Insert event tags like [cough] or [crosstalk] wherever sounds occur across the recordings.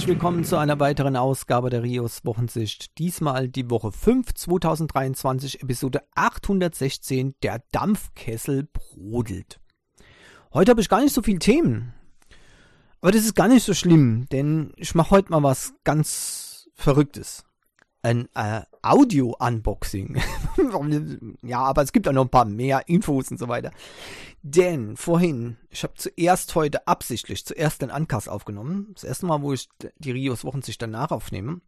herzlich willkommen zu einer weiteren Ausgabe der Rios Wochensicht. Diesmal die Woche 5 2023, Episode 816, der Dampfkessel brodelt. Heute habe ich gar nicht so viele Themen. Aber das ist gar nicht so schlimm, denn ich mache heute mal was ganz Verrücktes ein äh, Audio-Unboxing. [laughs] ja, aber es gibt auch noch ein paar mehr Infos und so weiter. Denn vorhin, ich habe zuerst heute absichtlich zuerst den Uncast aufgenommen. Das erste Mal, wo ich die Rios Wochensicht danach aufnehme.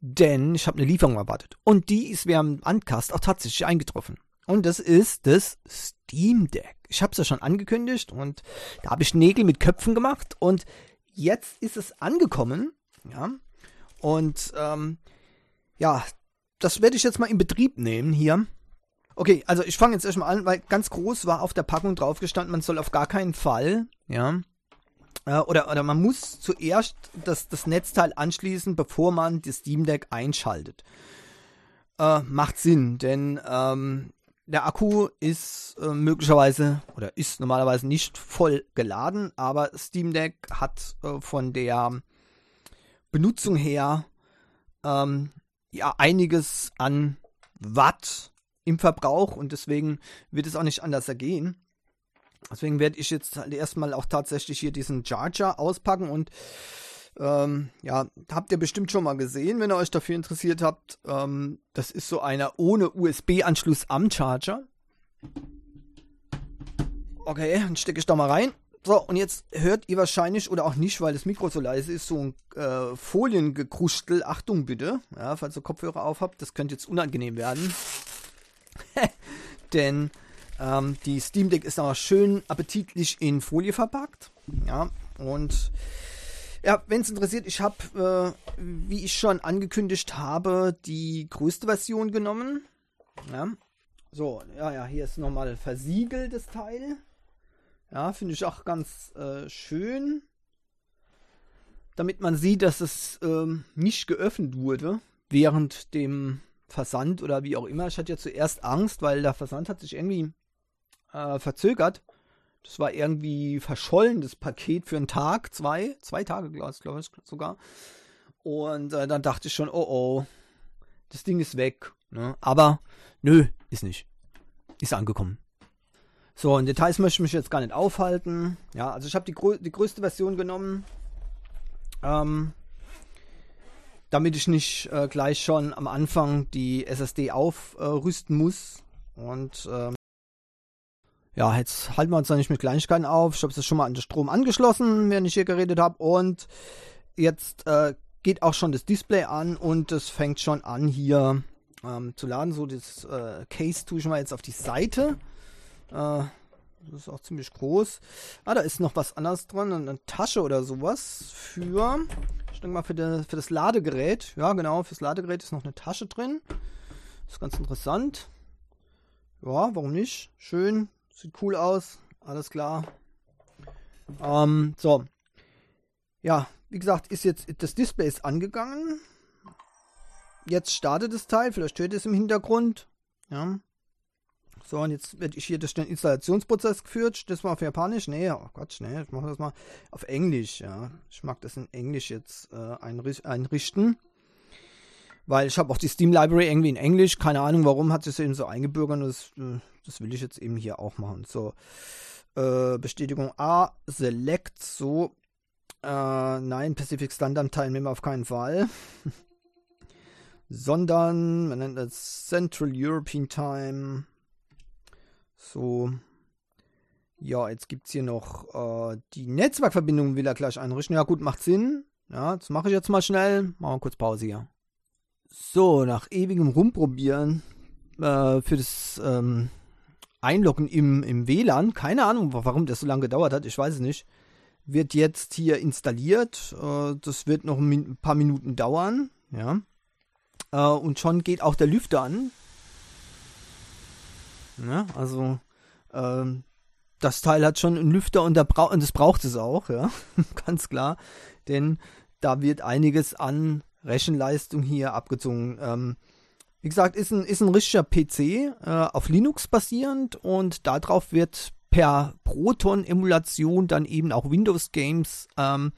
Denn ich habe eine Lieferung erwartet. Und die ist während dem Uncast auch tatsächlich eingetroffen. Und das ist das Steam Deck. Ich habe es ja schon angekündigt und da habe ich Nägel mit Köpfen gemacht. Und jetzt ist es angekommen. Ja. Und ähm, ja, das werde ich jetzt mal in Betrieb nehmen hier. Okay, also ich fange jetzt erstmal an, weil ganz groß war auf der Packung drauf gestanden, man soll auf gar keinen Fall, ja, äh, oder, oder man muss zuerst das, das Netzteil anschließen, bevor man das Steam Deck einschaltet. Äh, macht Sinn, denn ähm, der Akku ist äh, möglicherweise oder ist normalerweise nicht voll geladen, aber Steam Deck hat äh, von der Benutzung her ähm, ja einiges an Watt im Verbrauch und deswegen wird es auch nicht anders ergehen. Deswegen werde ich jetzt halt erstmal auch tatsächlich hier diesen Charger auspacken und ähm, ja, habt ihr bestimmt schon mal gesehen, wenn ihr euch dafür interessiert habt. Ähm, das ist so einer ohne USB-Anschluss am Charger. Okay, dann stecke ich da mal rein. So, und jetzt hört ihr wahrscheinlich, oder auch nicht, weil das Mikro so leise ist, so ein äh, Foliengekrustel. Achtung bitte, ja, falls ihr Kopfhörer auf habt, das könnte jetzt unangenehm werden. [laughs] Denn ähm, die Steam Deck ist aber schön appetitlich in Folie verpackt. Ja, und ja, wenn es interessiert, ich habe, äh, wie ich schon angekündigt habe, die größte Version genommen. Ja, so, ja, ja, hier ist nochmal versiegeltes Teil. Ja, finde ich auch ganz äh, schön. Damit man sieht, dass es ähm, nicht geöffnet wurde während dem Versand oder wie auch immer. Ich hatte ja zuerst Angst, weil der Versand hat sich irgendwie äh, verzögert. Das war irgendwie verschollen, das Paket für einen Tag, zwei, zwei Tage, glaube ich, sogar. Und äh, dann dachte ich schon, oh oh, das Ding ist weg. Ne? Aber nö, ist nicht. Ist angekommen. So, in Details möchte ich mich jetzt gar nicht aufhalten. Ja, also ich habe die, die größte Version genommen, ähm, damit ich nicht äh, gleich schon am Anfang die SSD aufrüsten äh, muss. Und ähm, ja, jetzt halten wir uns da nicht mit Kleinigkeiten auf. Ich habe es schon mal an den Strom angeschlossen, während ich hier geredet habe. Und jetzt äh, geht auch schon das Display an und es fängt schon an hier ähm, zu laden. So, das äh, Case tue ich mal jetzt auf die Seite. Äh, das ist auch ziemlich groß. Ah, da ist noch was anderes dran. Eine Tasche oder sowas für, ich denke mal, für, de, für das Ladegerät. Ja, genau, fürs Ladegerät ist noch eine Tasche drin. Ist ganz interessant. Ja, warum nicht? Schön. Sieht cool aus. Alles klar. Ähm, so. Ja, wie gesagt, ist jetzt das Display ist angegangen. Jetzt startet das Teil. Vielleicht hört ihr es im Hintergrund. Ja. So, und jetzt ich hier durch den Installationsprozess geführt. Das mal auf Japanisch? Nee, oh Gott, nee, ich mache das mal auf Englisch, ja. Ich mag das in Englisch jetzt äh, einrichten. Weil ich habe auch die Steam Library irgendwie in Englisch. Keine Ahnung, warum hat sich eben so eingebürgert. Das, äh, das will ich jetzt eben hier auch machen. So, äh, Bestätigung A, Select, so. Äh, nein, Pacific Standard Teilnehmer auf keinen Fall. [laughs] Sondern, man nennt das Central European Time. So. Ja, jetzt gibt es hier noch äh, die Netzwerkverbindung, will er gleich einrichten. Ja, gut, macht Sinn. Ja, das mache ich jetzt mal schnell. Machen wir kurz Pause hier. So, nach ewigem Rumprobieren äh, für das ähm, Einloggen im, im WLAN, keine Ahnung, warum das so lange gedauert hat, ich weiß es nicht, wird jetzt hier installiert. Äh, das wird noch ein paar Minuten dauern. Ja. Äh, und schon geht auch der Lüfter an. Ja, also ähm, das Teil hat schon einen Lüfter und, bra und das braucht es auch, ja, [laughs] ganz klar, denn da wird einiges an Rechenleistung hier abgezogen. Ähm, wie gesagt, ist ein, ist ein richtiger PC, äh, auf Linux basierend und darauf wird per Proton-Emulation dann eben auch Windows-Games ähm,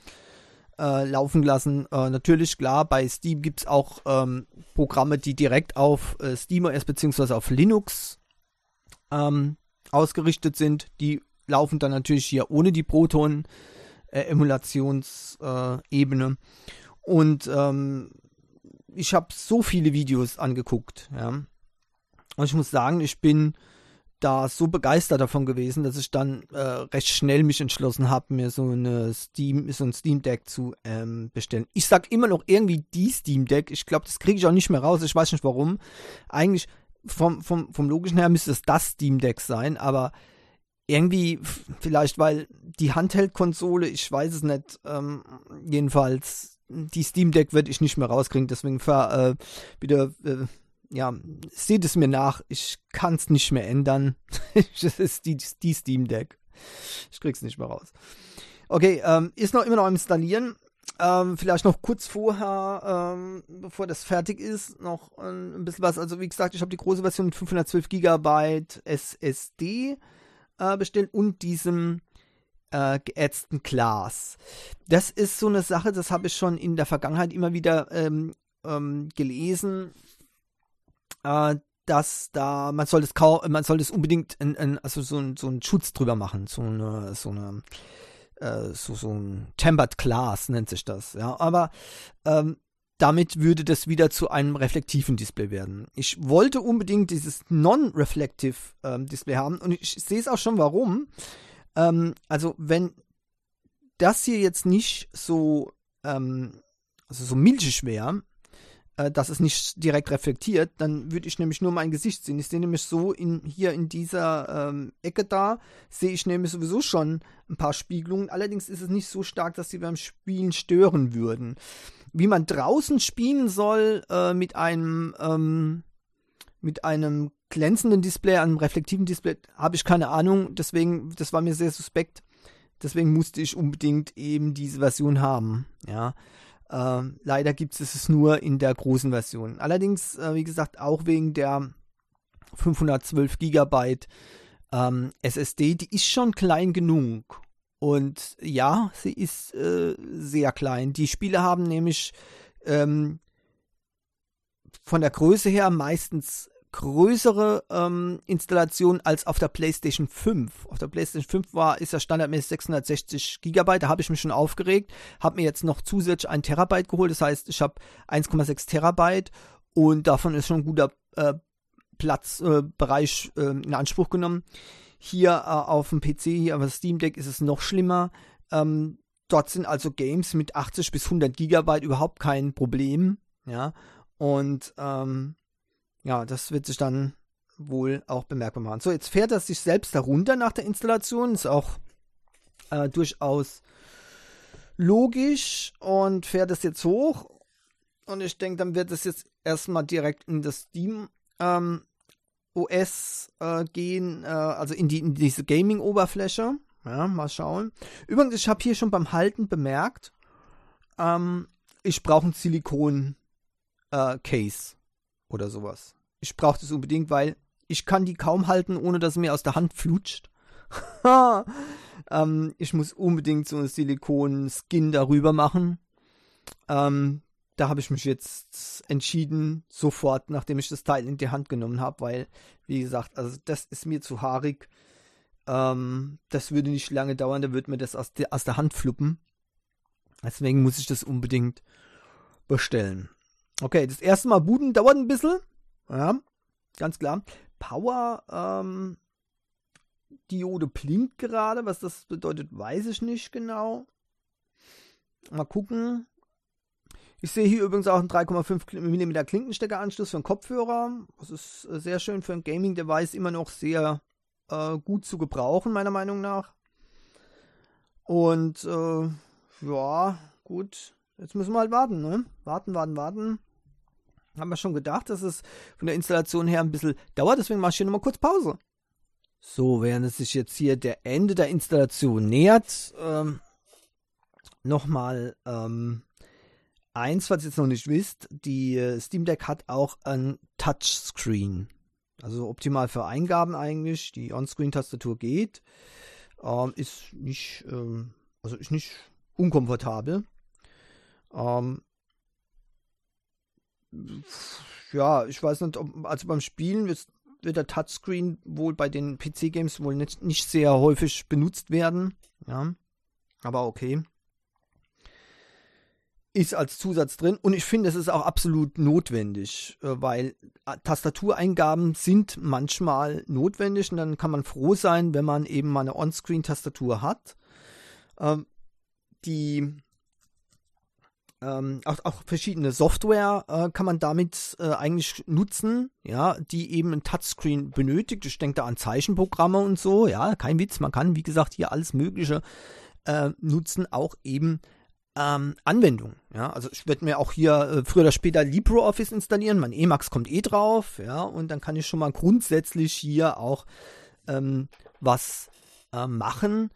äh, laufen lassen. Äh, natürlich, klar, bei Steam gibt es auch ähm, Programme, die direkt auf äh, SteamOS bzw. auf Linux ähm, ausgerichtet sind. Die laufen dann natürlich hier ohne die Proton-Emulationsebene. Äh, Und ähm, ich habe so viele Videos angeguckt. Ja. Und ich muss sagen, ich bin da so begeistert davon gewesen, dass ich dann äh, recht schnell mich entschlossen habe, mir so eine Steam, so ein Steam Deck zu ähm, bestellen. Ich sag immer noch irgendwie die Steam Deck. Ich glaube, das kriege ich auch nicht mehr raus. Ich weiß nicht warum. Eigentlich vom, vom, vom logischen her müsste es das Steam Deck sein, aber irgendwie, vielleicht weil die Handheld-Konsole, ich weiß es nicht, ähm, jedenfalls, die Steam Deck werde ich nicht mehr rauskriegen, deswegen ver, äh, bitte, äh, ja, seht es mir nach, ich kann es nicht mehr ändern. [laughs] das ist die, die Steam Deck. Ich krieg's nicht mehr raus. Okay, ähm, ist noch immer noch am Installieren. Ähm, vielleicht noch kurz vorher, ähm, bevor das fertig ist, noch ein bisschen was. Also wie gesagt, ich habe die große Version mit 512 GB SSD äh, bestellt und diesem äh, geätzten Glas. Das ist so eine Sache, das habe ich schon in der Vergangenheit immer wieder ähm, ähm, gelesen, äh, dass da man soll das man soll das unbedingt in, in, also so, ein, so einen Schutz drüber machen, so eine so eine äh, so, so ein Tempered Glass nennt sich das, ja. Aber ähm, damit würde das wieder zu einem reflektiven Display werden. Ich wollte unbedingt dieses Non-Reflective ähm, Display haben und ich sehe es auch schon warum. Ähm, also wenn das hier jetzt nicht so, ähm, also so milchig wäre, äh, dass es nicht direkt reflektiert, dann würde ich nämlich nur mein Gesicht sehen. Ich sehe nämlich so in, hier in dieser ähm, Ecke da, sehe ich nämlich sowieso schon ein paar Spiegelungen. Allerdings ist es nicht so stark, dass sie beim Spielen stören würden. Wie man draußen spielen soll äh, mit einem ähm, mit einem glänzenden Display, einem reflektiven Display, habe ich keine Ahnung. Deswegen, das war mir sehr suspekt. Deswegen musste ich unbedingt eben diese Version haben. Ja. Äh, leider gibt es es nur in der großen Version. Allerdings, äh, wie gesagt, auch wegen der 512 GB ähm, SSD, die ist schon klein genug. Und ja, sie ist äh, sehr klein. Die Spiele haben nämlich ähm, von der Größe her meistens größere ähm, Installation als auf der PlayStation 5. Auf der PlayStation 5 war, ist ja standardmäßig 660 GB, da habe ich mich schon aufgeregt, habe mir jetzt noch zusätzlich ein Terabyte geholt, das heißt, ich habe 1,6 Terabyte und davon ist schon ein guter äh, Platzbereich äh, äh, in Anspruch genommen. Hier äh, auf dem PC, hier auf dem Steam Deck ist es noch schlimmer. Ähm, dort sind also Games mit 80 bis 100 GB überhaupt kein Problem, ja, und ähm, ja, das wird sich dann wohl auch bemerkbar machen. So, jetzt fährt er sich selbst darunter nach der Installation. Ist auch äh, durchaus logisch und fährt es jetzt hoch. Und ich denke, dann wird es jetzt erstmal direkt in das Steam ähm, OS äh, gehen, äh, also in, die, in diese Gaming-Oberfläche. Ja, mal schauen. Übrigens, ich habe hier schon beim Halten bemerkt, ähm, ich brauche ein Silikon-Case. Oder sowas. Ich brauche das unbedingt, weil ich kann die kaum halten, ohne dass mir aus der Hand flutscht. [laughs] ähm, ich muss unbedingt so einen Silikon-Skin darüber machen. Ähm, da habe ich mich jetzt entschieden, sofort, nachdem ich das Teil in die Hand genommen habe, weil, wie gesagt, also das ist mir zu haarig. Ähm, das würde nicht lange dauern, da würde mir das aus, de aus der Hand fluppen. Deswegen muss ich das unbedingt bestellen. Okay, das erste Mal booten dauert ein bisschen. Ja, ganz klar. Power ähm, Diode blinkt gerade. Was das bedeutet, weiß ich nicht genau. Mal gucken. Ich sehe hier übrigens auch einen 3,5 mm Klinkensteckeranschluss für einen Kopfhörer. Das ist äh, sehr schön für ein Gaming-Device, immer noch sehr äh, gut zu gebrauchen, meiner Meinung nach. Und äh, ja, gut. Jetzt müssen wir halt warten, ne? Warten, warten, warten haben wir schon gedacht, dass es von der Installation her ein bisschen dauert, deswegen mache ich hier nochmal kurz Pause. So, während es sich jetzt hier der Ende der Installation nähert, ähm, nochmal ähm, eins, was ihr jetzt noch nicht wisst, die äh, Steam Deck hat auch ein Touchscreen. Also optimal für Eingaben eigentlich. Die On-Screen-Tastatur geht. Ähm, ist nicht, ähm, also ist nicht unkomfortabel. Ähm, ja, ich weiß nicht, ob, also beim Spielen wird, wird der Touchscreen wohl bei den PC-Games wohl nicht, nicht sehr häufig benutzt werden. Ja, aber okay ist als Zusatz drin und ich finde, es ist auch absolut notwendig, äh, weil äh, Tastatureingaben sind manchmal notwendig und dann kann man froh sein, wenn man eben mal eine On-Screen-Tastatur hat. Ähm, die ähm, auch, auch, verschiedene Software äh, kann man damit äh, eigentlich nutzen, ja, die eben ein Touchscreen benötigt. Ich denke da an Zeichenprogramme und so, ja, kein Witz. Man kann, wie gesagt, hier alles Mögliche äh, nutzen, auch eben ähm, Anwendung. Ja, also ich werde mir auch hier äh, früher oder später LibreOffice installieren. Mein Emacs kommt eh drauf, ja, und dann kann ich schon mal grundsätzlich hier auch ähm, was äh, machen,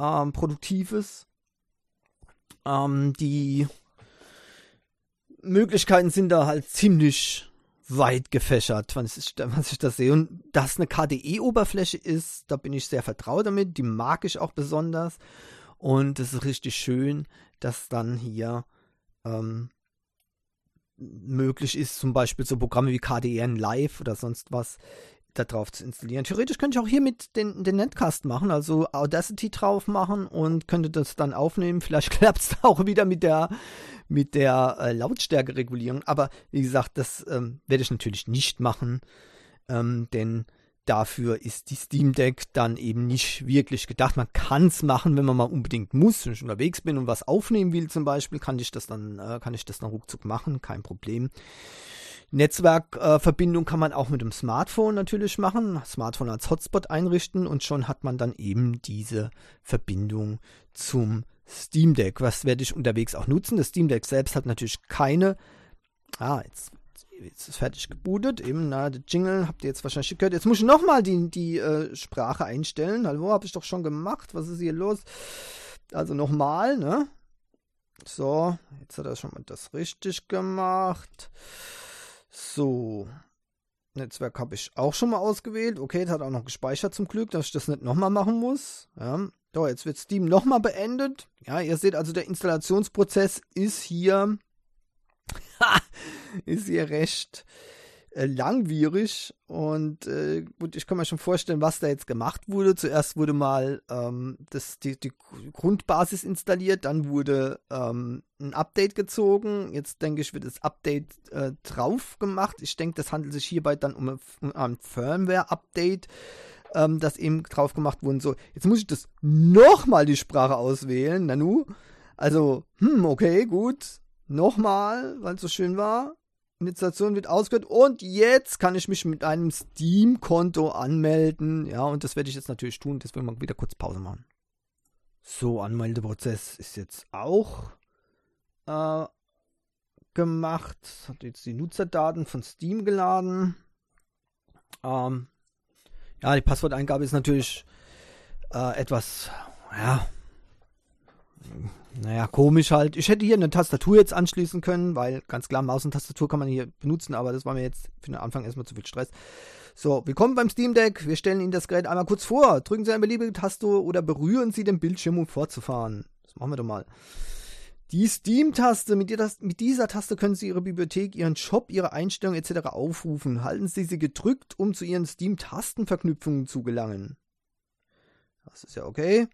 ähm, Produktives. Ähm, die Möglichkeiten sind da halt ziemlich weit gefächert, was ich, was ich das sehe. Und dass eine KDE-Oberfläche ist, da bin ich sehr vertraut damit. Die mag ich auch besonders. Und es ist richtig schön, dass dann hier ähm, möglich ist, zum Beispiel so Programme wie KDN Live oder sonst was darauf zu installieren. Theoretisch könnte ich auch hier mit den, den Netcast machen, also Audacity drauf machen und könnte das dann aufnehmen. Vielleicht [laughs] klappt es auch wieder mit der, mit der äh, Lautstärkeregulierung. Aber wie gesagt, das ähm, werde ich natürlich nicht machen, ähm, denn dafür ist die Steam Deck dann eben nicht wirklich gedacht. Man kann es machen, wenn man mal unbedingt muss. Wenn ich unterwegs bin und was aufnehmen will zum Beispiel, kann ich das dann, äh, kann ich das dann ruckzuck machen, kein Problem. Netzwerkverbindung äh, kann man auch mit dem Smartphone natürlich machen, Smartphone als Hotspot einrichten und schon hat man dann eben diese Verbindung zum Steam Deck. Was werde ich unterwegs auch nutzen? Das Steam Deck selbst hat natürlich keine. Ah, jetzt jetzt ist fertig gebootet. Eben, na, der Jingle habt ihr jetzt wahrscheinlich gehört. Jetzt muss ich nochmal die, die äh, Sprache einstellen. Hallo, habe ich doch schon gemacht. Was ist hier los? Also nochmal, ne? So, jetzt hat er schon mal das richtig gemacht. So. Netzwerk habe ich auch schon mal ausgewählt. Okay, das hat auch noch gespeichert zum Glück, dass ich das nicht nochmal machen muss. Ja. So, jetzt wird Steam nochmal beendet. Ja, ihr seht also, der Installationsprozess ist hier [laughs] ist hier recht äh, langwierig und äh, gut, ich kann mir schon vorstellen, was da jetzt gemacht wurde. Zuerst wurde mal ähm, das, die, die, Grundbasis installiert, dann wurde ähm, ein Update gezogen. Jetzt denke ich, wird das Update äh, drauf gemacht. Ich denke, das handelt sich hierbei dann um, um ein Firmware-Update, ähm, das eben drauf gemacht wurde. So, jetzt muss ich das nochmal die Sprache auswählen, Nanu. Also, hm, okay, gut Nochmal, weil es so schön war. Installation wird ausgeführt und jetzt kann ich mich mit einem Steam-Konto anmelden. Ja, und das werde ich jetzt natürlich tun. Deswegen mal wieder kurz Pause machen. So, Anmeldeprozess ist jetzt auch äh, gemacht. Hat jetzt die Nutzerdaten von Steam geladen. Ähm, ja, die Passworteingabe ist natürlich äh, etwas, ja, naja, komisch halt. Ich hätte hier eine Tastatur jetzt anschließen können, weil ganz klar, Maus und Tastatur kann man hier benutzen, aber das war mir jetzt für den Anfang erstmal zu viel Stress. So, willkommen beim Steam Deck. Wir stellen Ihnen das Gerät einmal kurz vor. Drücken Sie eine beliebige Taste oder berühren Sie den Bildschirm, um fortzufahren. Das machen wir doch mal. Die Steam-Taste, mit, mit, dieser Taste können Sie Ihre Bibliothek, Ihren Shop, Ihre Einstellungen etc. aufrufen. Halten Sie sie gedrückt, um zu Ihren Steam-Tastenverknüpfungen zu gelangen. Das ist ja okay.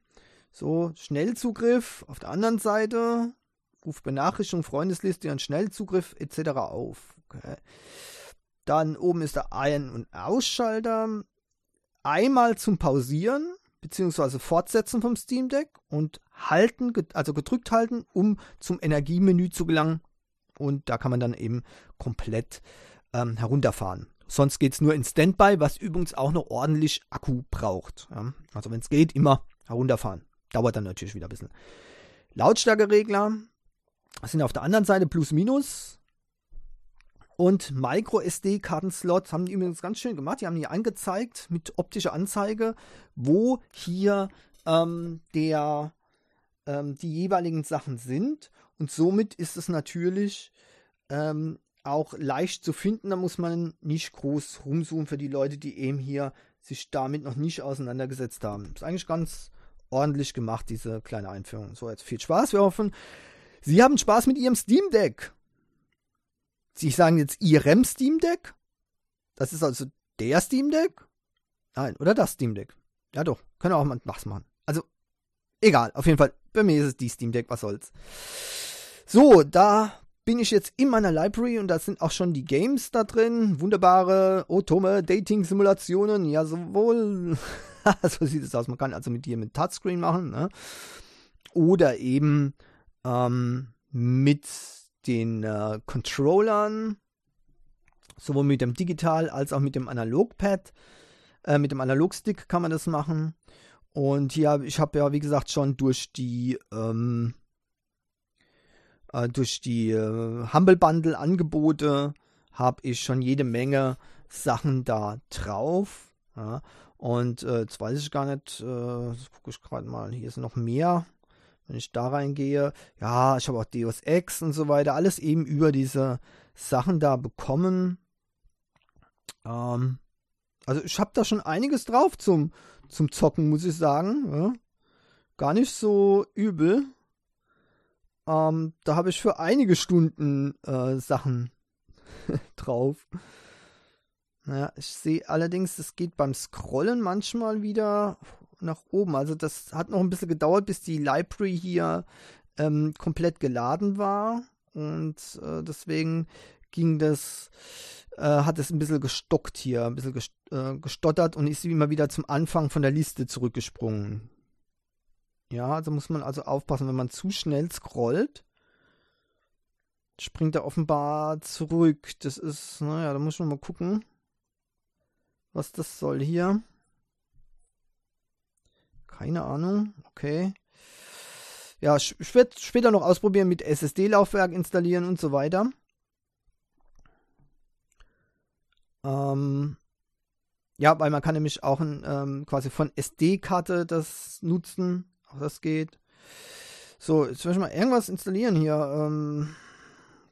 So, Schnellzugriff auf der anderen Seite. Ruft Benachrichtigung, Freundesliste und Schnellzugriff etc. auf. Okay. Dann oben ist der Ein- und Ausschalter. Einmal zum Pausieren bzw. Fortsetzen vom Steam Deck und halten, also gedrückt halten, um zum Energiemenü zu gelangen. Und da kann man dann eben komplett ähm, herunterfahren. Sonst geht es nur in Standby, was übrigens auch noch ordentlich Akku braucht. Ja? Also wenn es geht, immer herunterfahren. Dauert dann natürlich wieder ein bisschen. Lautstärkeregler sind auf der anderen Seite plus minus. Und Micro SD-Kartenslots haben die übrigens ganz schön gemacht. Die haben hier angezeigt mit optischer Anzeige, wo hier ähm, der, ähm, die jeweiligen Sachen sind. Und somit ist es natürlich ähm, auch leicht zu finden. Da muss man nicht groß rumzoomen für die Leute, die eben hier sich damit noch nicht auseinandergesetzt haben. Ist eigentlich ganz ordentlich gemacht, diese kleine Einführung. So, jetzt viel Spaß. Wir hoffen, Sie haben Spaß mit Ihrem Steam Deck. Sie sagen jetzt Ihrem Steam Deck? Das ist also der Steam Deck? Nein, oder das Steam Deck. Ja doch, können auch mal was machen. Also, egal, auf jeden Fall, bei mir ist es die Steam Deck, was soll's. So, da bin ich jetzt in meiner Library und da sind auch schon die Games da drin. Wunderbare Otome Dating-Simulationen. Ja, sowohl. [laughs] so sieht es aus. Man kann also mit dir mit Touchscreen machen. Ne? Oder eben ähm, mit den äh, Controllern. Sowohl mit dem Digital als auch mit dem Analogpad. Äh, mit dem Analogstick kann man das machen. Und hier, ich habe ja, wie gesagt, schon durch die ähm, äh, durch die äh, Humble Bundle Angebote habe ich schon jede Menge Sachen da drauf. Ja. Und äh, jetzt weiß ich gar nicht, äh, gucke ich gerade mal, hier ist noch mehr. Wenn ich da reingehe, ja, ich habe auch Deus Ex und so weiter, alles eben über diese Sachen da bekommen. Ähm, also ich habe da schon einiges drauf zum, zum Zocken, muss ich sagen. Ja. Gar nicht so übel. Ähm, da habe ich für einige Stunden äh, Sachen [laughs] drauf. Naja, ich sehe allerdings, es geht beim Scrollen manchmal wieder nach oben. Also das hat noch ein bisschen gedauert, bis die Library hier ähm, komplett geladen war. Und äh, deswegen ging das, äh, hat es ein bisschen gestockt hier, ein bisschen äh, gestottert und ist immer wieder zum Anfang von der Liste zurückgesprungen. Ja, also muss man also aufpassen, wenn man zu schnell scrollt, springt er offenbar zurück. Das ist, naja, da muss man mal gucken, was das soll hier. Keine Ahnung, okay. Ja, ich werde später noch ausprobieren mit SSD-Laufwerk installieren und so weiter. Ähm, ja, weil man kann nämlich auch ein, ähm, quasi von SD-Karte das nutzen. Auch das geht. So, jetzt will ich mal irgendwas installieren hier. Ähm,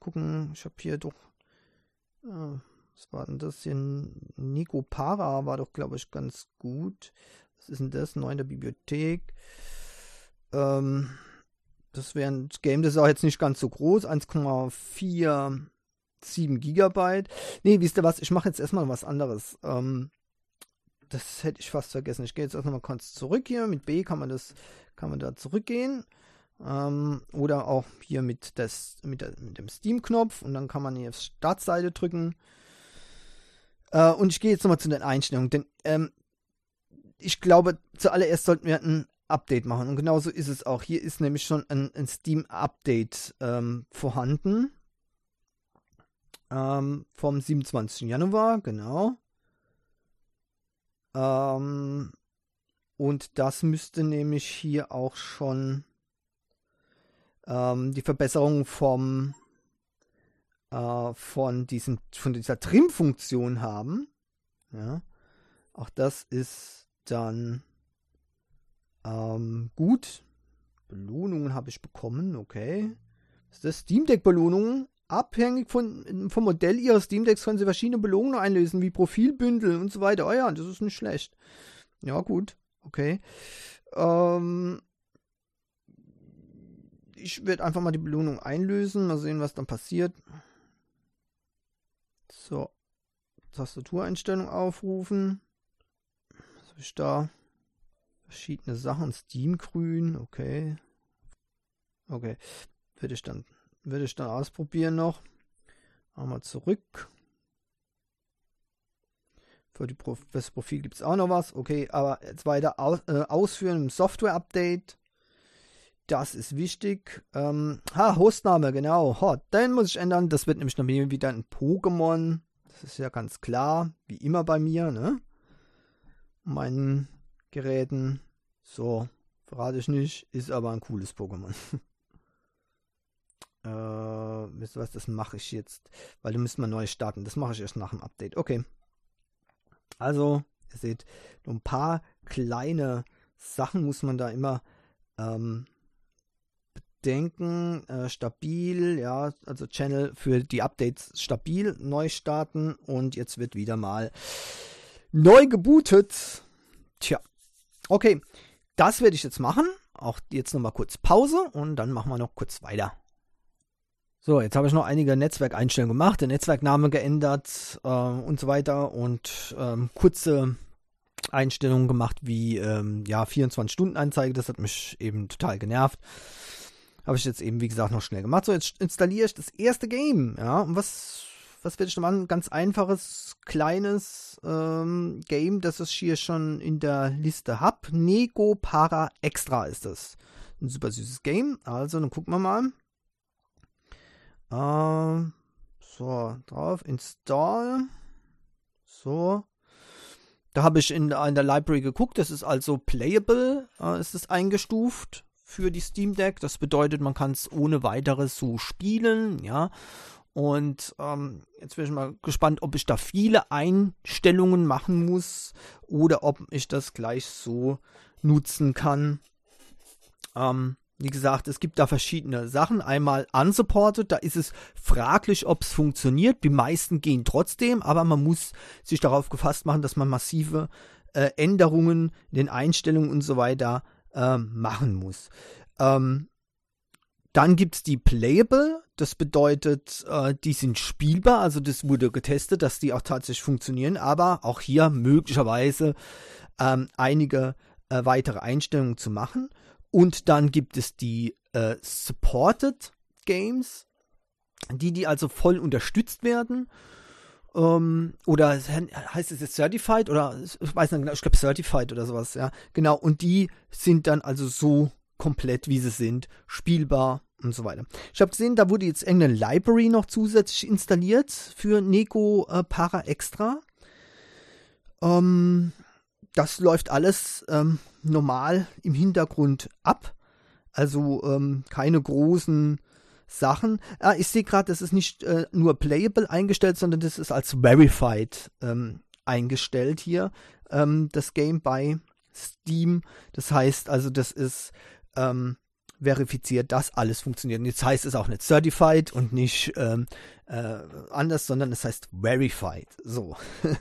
gucken, ich habe hier doch. Äh, was war denn das hier? Nico Para war doch, glaube ich, ganz gut. Was ist denn das? Neu in der Bibliothek. Ähm, das wäre ein Game, das ist auch jetzt nicht ganz so groß. 1,47 Gigabyte. Nee, wisst ihr was? Ich mache jetzt erstmal was anderes. Ähm, das hätte ich fast vergessen. Ich gehe jetzt erstmal kurz zurück hier. Mit B kann man das kann man da zurückgehen. Ähm, oder auch hier mit, des, mit, der, mit dem Steam-Knopf und dann kann man hier auf Startseite drücken. Äh, und ich gehe jetzt nochmal zu den Einstellungen, denn ähm, ich glaube, zuallererst sollten wir ein Update machen. Und genauso ist es auch. Hier ist nämlich schon ein, ein Steam-Update ähm, vorhanden. Ähm, vom 27. Januar, genau. Ähm, und das müsste nämlich hier auch schon ähm, die Verbesserung vom äh, von diesem von dieser Trim-Funktion haben. Ja. Auch das ist dann ähm, gut. Belohnungen habe ich bekommen, okay. Das ist das Steam Deck Belohnungen. Abhängig von, vom Modell Ihres Steam Decks können Sie verschiedene Belohnungen einlösen, wie Profilbündel und so weiter. Oh ja, das ist nicht schlecht. Ja, gut. Okay. Ähm, ich werde einfach mal die Belohnung einlösen. Mal sehen, was dann passiert. So. Tastatureinstellung aufrufen. Was habe ich da? Verschiedene Sachen. Steam grün. Okay. Okay. Würde ich dann, würde ich dann ausprobieren noch. Einmal zurück. Für, die Pro das Profil gibt es auch noch was. Okay, aber jetzt weiter aus, äh, ausführen im Software-Update. Das ist wichtig. Ähm, ha, Hostname, genau. Ha, den muss ich ändern. Das wird nämlich noch wieder ein Pokémon. Das ist ja ganz klar. Wie immer bei mir, ne? Meinen Geräten. So, verrate ich nicht. Ist aber ein cooles Pokémon. [laughs] äh, wisst ihr was, das mache ich jetzt. Weil du müsst mal neu starten. Das mache ich erst nach dem Update. Okay. Also, ihr seht, ein paar kleine Sachen muss man da immer ähm, denken, äh, stabil, ja, also Channel für die Updates stabil, neu starten und jetzt wird wieder mal neu gebootet. Tja, okay, das werde ich jetzt machen. Auch jetzt nochmal kurz Pause und dann machen wir noch kurz weiter. So, jetzt habe ich noch einige Netzwerkeinstellungen gemacht, den Netzwerkname geändert äh, und so weiter und ähm, kurze Einstellungen gemacht wie ähm, ja 24-Stunden-Anzeige. Das hat mich eben total genervt. Habe ich jetzt eben, wie gesagt, noch schnell gemacht. So, jetzt installiere ich das erste Game. Ja, und was, was werde ich da machen? Ganz einfaches, kleines ähm, Game, das ich hier schon in der Liste habe. Nego Para Extra ist das. Ein super süßes Game. Also, dann gucken wir mal. Ähm, so, drauf, Install. So. Da habe ich in, in, der Library geguckt, das ist also playable, äh, ist es eingestuft für die Steam Deck. Das bedeutet, man kann es ohne weiteres so spielen, ja. Und ähm, jetzt bin ich mal gespannt, ob ich da viele Einstellungen machen muss oder ob ich das gleich so nutzen kann. Ähm, wie gesagt, es gibt da verschiedene Sachen. Einmal unsupported, da ist es fraglich, ob es funktioniert. Die meisten gehen trotzdem, aber man muss sich darauf gefasst machen, dass man massive äh, Änderungen in den Einstellungen und so weiter äh, machen muss. Ähm, dann gibt es die Playable, das bedeutet, äh, die sind spielbar, also das wurde getestet, dass die auch tatsächlich funktionieren, aber auch hier möglicherweise ähm, einige äh, weitere Einstellungen zu machen. Und dann gibt es die äh, Supported Games, die, die also voll unterstützt werden. Ähm, oder heißt es jetzt Certified oder ich weiß nicht genau, ich glaube Certified oder sowas, ja. Genau, und die sind dann also so komplett, wie sie sind, spielbar und so weiter. Ich habe gesehen, da wurde jetzt irgendeine Library noch zusätzlich installiert für Neko äh, Para Extra. Ähm, das läuft alles ähm, normal im Hintergrund ab. Also ähm, keine großen Sachen. Ah, ich sehe gerade, das ist nicht äh, nur playable eingestellt, sondern das ist als verified ähm, eingestellt hier. Ähm, das Game bei Steam. Das heißt also, das ist ähm, verifiziert, dass alles funktioniert. Und jetzt heißt es auch nicht certified und nicht ähm, äh, anders, sondern es heißt verified. So. [laughs]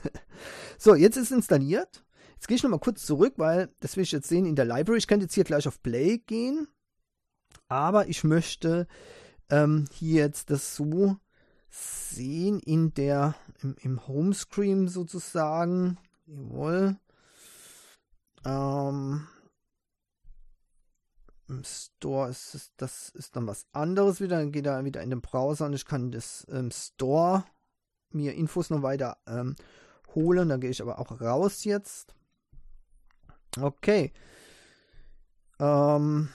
so, jetzt ist installiert. Jetzt gehe ich nochmal kurz zurück, weil das will ich jetzt sehen in der Library. Ich könnte jetzt hier gleich auf Play gehen, aber ich möchte ähm, hier jetzt das so sehen in der, im, im Homescreen sozusagen. Jawohl. Ähm, Im Store ist es, das ist dann was anderes wieder. Dann geht er wieder in den Browser und ich kann das im Store mir Infos noch weiter ähm, holen. Dann gehe ich aber auch raus jetzt. Okay. Ähm,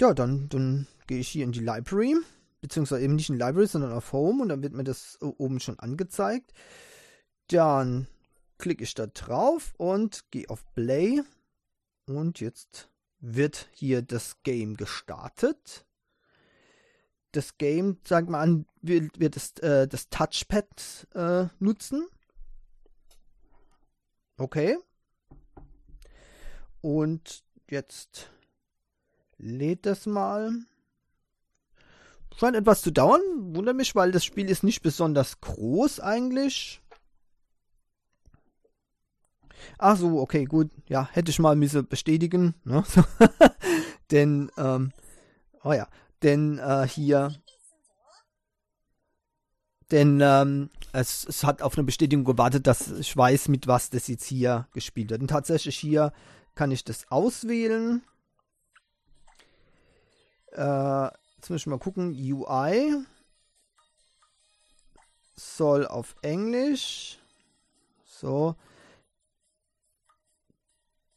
ja, dann, dann gehe ich hier in die Library beziehungsweise eben nicht in Library, sondern auf Home und dann wird mir das oben schon angezeigt. Dann klicke ich da drauf und gehe auf Play und jetzt wird hier das Game gestartet. Das Game, sagt mal an, wird, wird das, äh, das Touchpad äh, nutzen. Okay. Und jetzt lädt das mal. Scheint etwas zu dauern. Wundert mich, weil das Spiel ist nicht besonders groß eigentlich. Ach so, okay, gut. Ja, hätte ich mal müssen bestätigen. Ne? [laughs] denn, ähm, oh ja, denn äh, hier, denn ähm, es, es hat auf eine Bestätigung gewartet, dass ich weiß, mit was das jetzt hier gespielt wird. Und tatsächlich hier kann ich das auswählen. Äh, Jetzt müssen wir mal gucken. UI soll auf Englisch. So.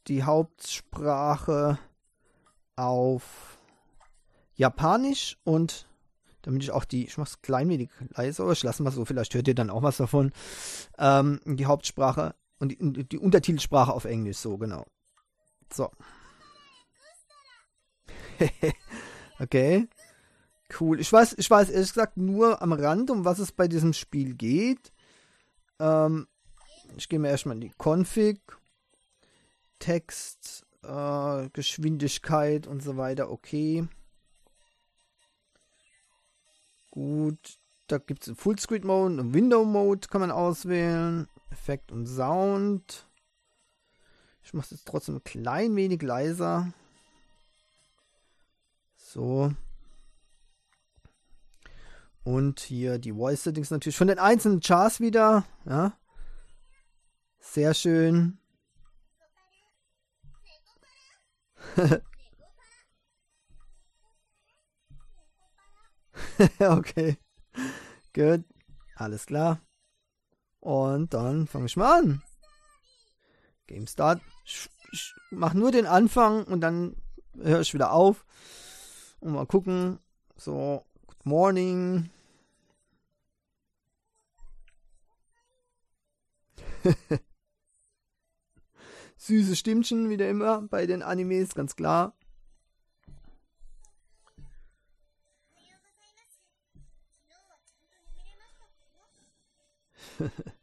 Die Hauptsprache auf Japanisch und damit ich auch die, ich mache es klein wenig leiser, ich lasse mal so, vielleicht hört ihr dann auch was davon. Ähm, die Hauptsprache und die, die Untertitelsprache auf Englisch, so genau. So. [laughs] okay. Cool. Ich weiß, ich weiß ehrlich gesagt nur am Rand, um was es bei diesem Spiel geht. Ähm, ich gehe mir erstmal in die Config, Text, äh, Geschwindigkeit und so weiter. Okay. Gut, da gibt es einen Fullscreen Mode, einen Window Mode kann man auswählen. Effekt und Sound. Ich mache es jetzt trotzdem ein klein wenig leiser. So. Und hier die Voice Settings natürlich von den einzelnen Chars wieder. Ja. Sehr schön. [laughs] okay. Gut. Alles klar. Und dann fange ich mal an. Game Start. Ich, ich mach nur den Anfang und dann höre ich wieder auf. Und mal gucken. So, morning. [laughs] Süße Stimmchen, wieder immer bei den Animes, ganz klar. [laughs]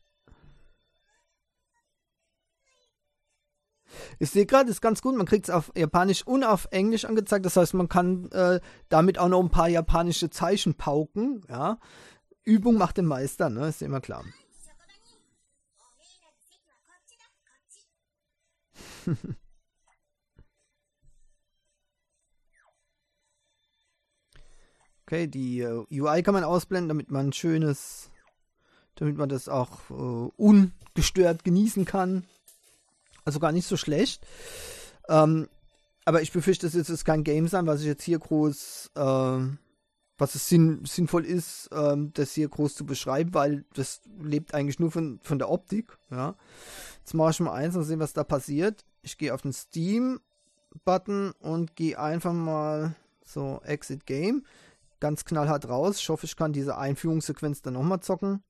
Ich sehe gerade, ist ganz gut, man kriegt es auf Japanisch und auf Englisch angezeigt. Das heißt, man kann äh, damit auch noch ein paar japanische Zeichen pauken. Ja? Übung macht den Meister, ne? Ist immer klar. [laughs] okay, die äh, UI kann man ausblenden, damit man ein schönes, damit man das auch uh, ungestört genießen kann. Also gar nicht so schlecht. Ähm, aber ich befürchte, das ist kein Game sein, was ich jetzt hier groß, äh, was es sinn, sinnvoll ist, ähm, das hier groß zu beschreiben, weil das lebt eigentlich nur von, von der Optik. Ja. Jetzt mache ich mal eins und sehen, was da passiert. Ich gehe auf den Steam-Button und gehe einfach mal so Exit Game. Ganz knallhart raus. Ich hoffe, ich kann diese Einführungssequenz dann nochmal zocken.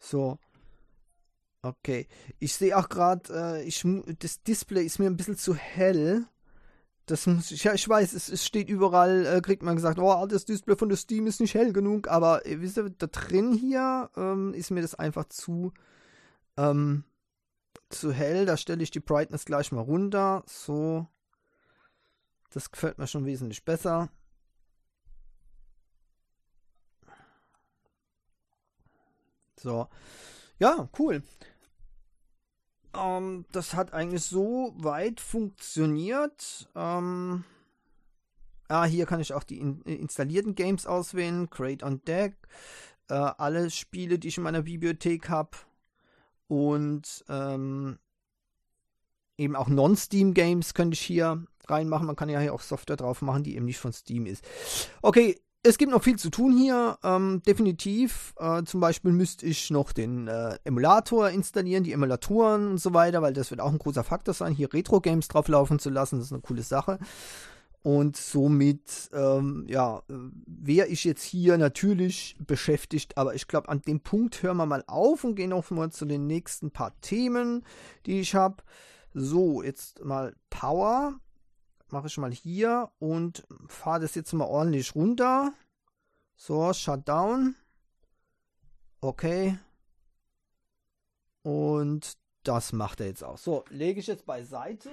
So, Okay. Ich sehe auch gerade, äh, das Display ist mir ein bisschen zu hell. Das muss ich, ja, ich weiß, es, es steht überall, äh, kriegt man gesagt, oh, das Display von der Steam ist nicht hell genug, aber äh, wisst ihr, da drin hier ähm, ist mir das einfach zu, ähm, zu hell. Da stelle ich die Brightness gleich mal runter. So. Das gefällt mir schon wesentlich besser. So. Ja, cool. Ähm, das hat eigentlich so weit funktioniert. Ähm, ah, hier kann ich auch die in, installierten Games auswählen. Create on Deck. Äh, alle Spiele, die ich in meiner Bibliothek habe. Und ähm, eben auch Non-Steam-Games könnte ich hier reinmachen. Man kann ja hier auch Software drauf machen, die eben nicht von Steam ist. Okay, es gibt noch viel zu tun hier, ähm, definitiv. Äh, zum Beispiel müsste ich noch den äh, Emulator installieren, die Emulatoren und so weiter, weil das wird auch ein großer Faktor sein, hier Retro-Games drauf laufen zu lassen. Das ist eine coole Sache. Und somit, ähm, ja, wäre ich jetzt hier natürlich beschäftigt, aber ich glaube, an dem Punkt hören wir mal auf und gehen noch mal zu den nächsten paar Themen, die ich habe. So, jetzt mal Power mache ich mal hier und fahre das jetzt mal ordentlich runter. So, Shutdown. Okay. Und das macht er jetzt auch. So, lege ich jetzt beiseite.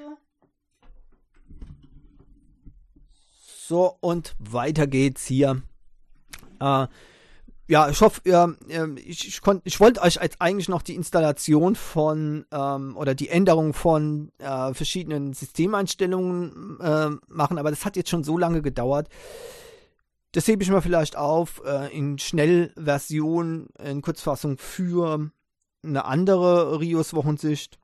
So, und weiter geht's hier. Äh, ja, ich hoffe, ja, ich, ich, konnt, ich wollte euch als eigentlich noch die Installation von ähm, oder die Änderung von äh, verschiedenen Systemeinstellungen äh, machen, aber das hat jetzt schon so lange gedauert. Das hebe ich mal vielleicht auf äh, in Schnellversion, in Kurzfassung für eine andere Rios-Wochensicht.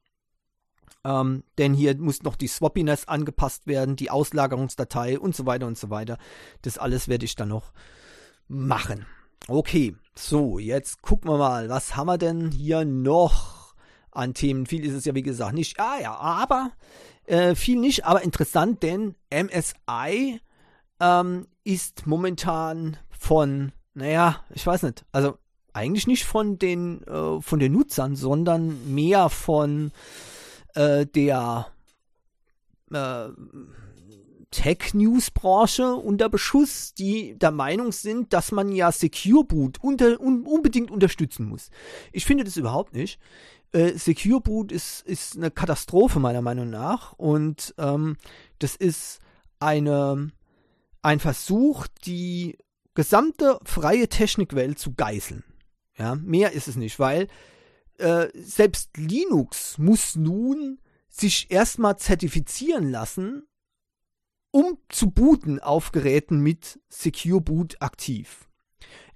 Ähm, denn hier muss noch die Swappiness angepasst werden, die Auslagerungsdatei und so weiter und so weiter. Das alles werde ich dann noch machen. Okay, so, jetzt gucken wir mal, was haben wir denn hier noch an Themen? Viel ist es ja, wie gesagt, nicht. Ah ja, aber äh, viel nicht, aber interessant, denn MSI ähm, ist momentan von, naja, ich weiß nicht, also eigentlich nicht von den, äh, von den Nutzern, sondern mehr von äh, der äh, Tech-News-Branche unter Beschuss, die der Meinung sind, dass man ja Secure Boot unter, un, unbedingt unterstützen muss. Ich finde das überhaupt nicht. Äh, Secure Boot ist, ist eine Katastrophe meiner Meinung nach und ähm, das ist eine, ein Versuch, die gesamte freie Technikwelt zu geißeln. Ja, mehr ist es nicht, weil äh, selbst Linux muss nun sich erstmal zertifizieren lassen, um zu booten auf Geräten mit Secure Boot aktiv.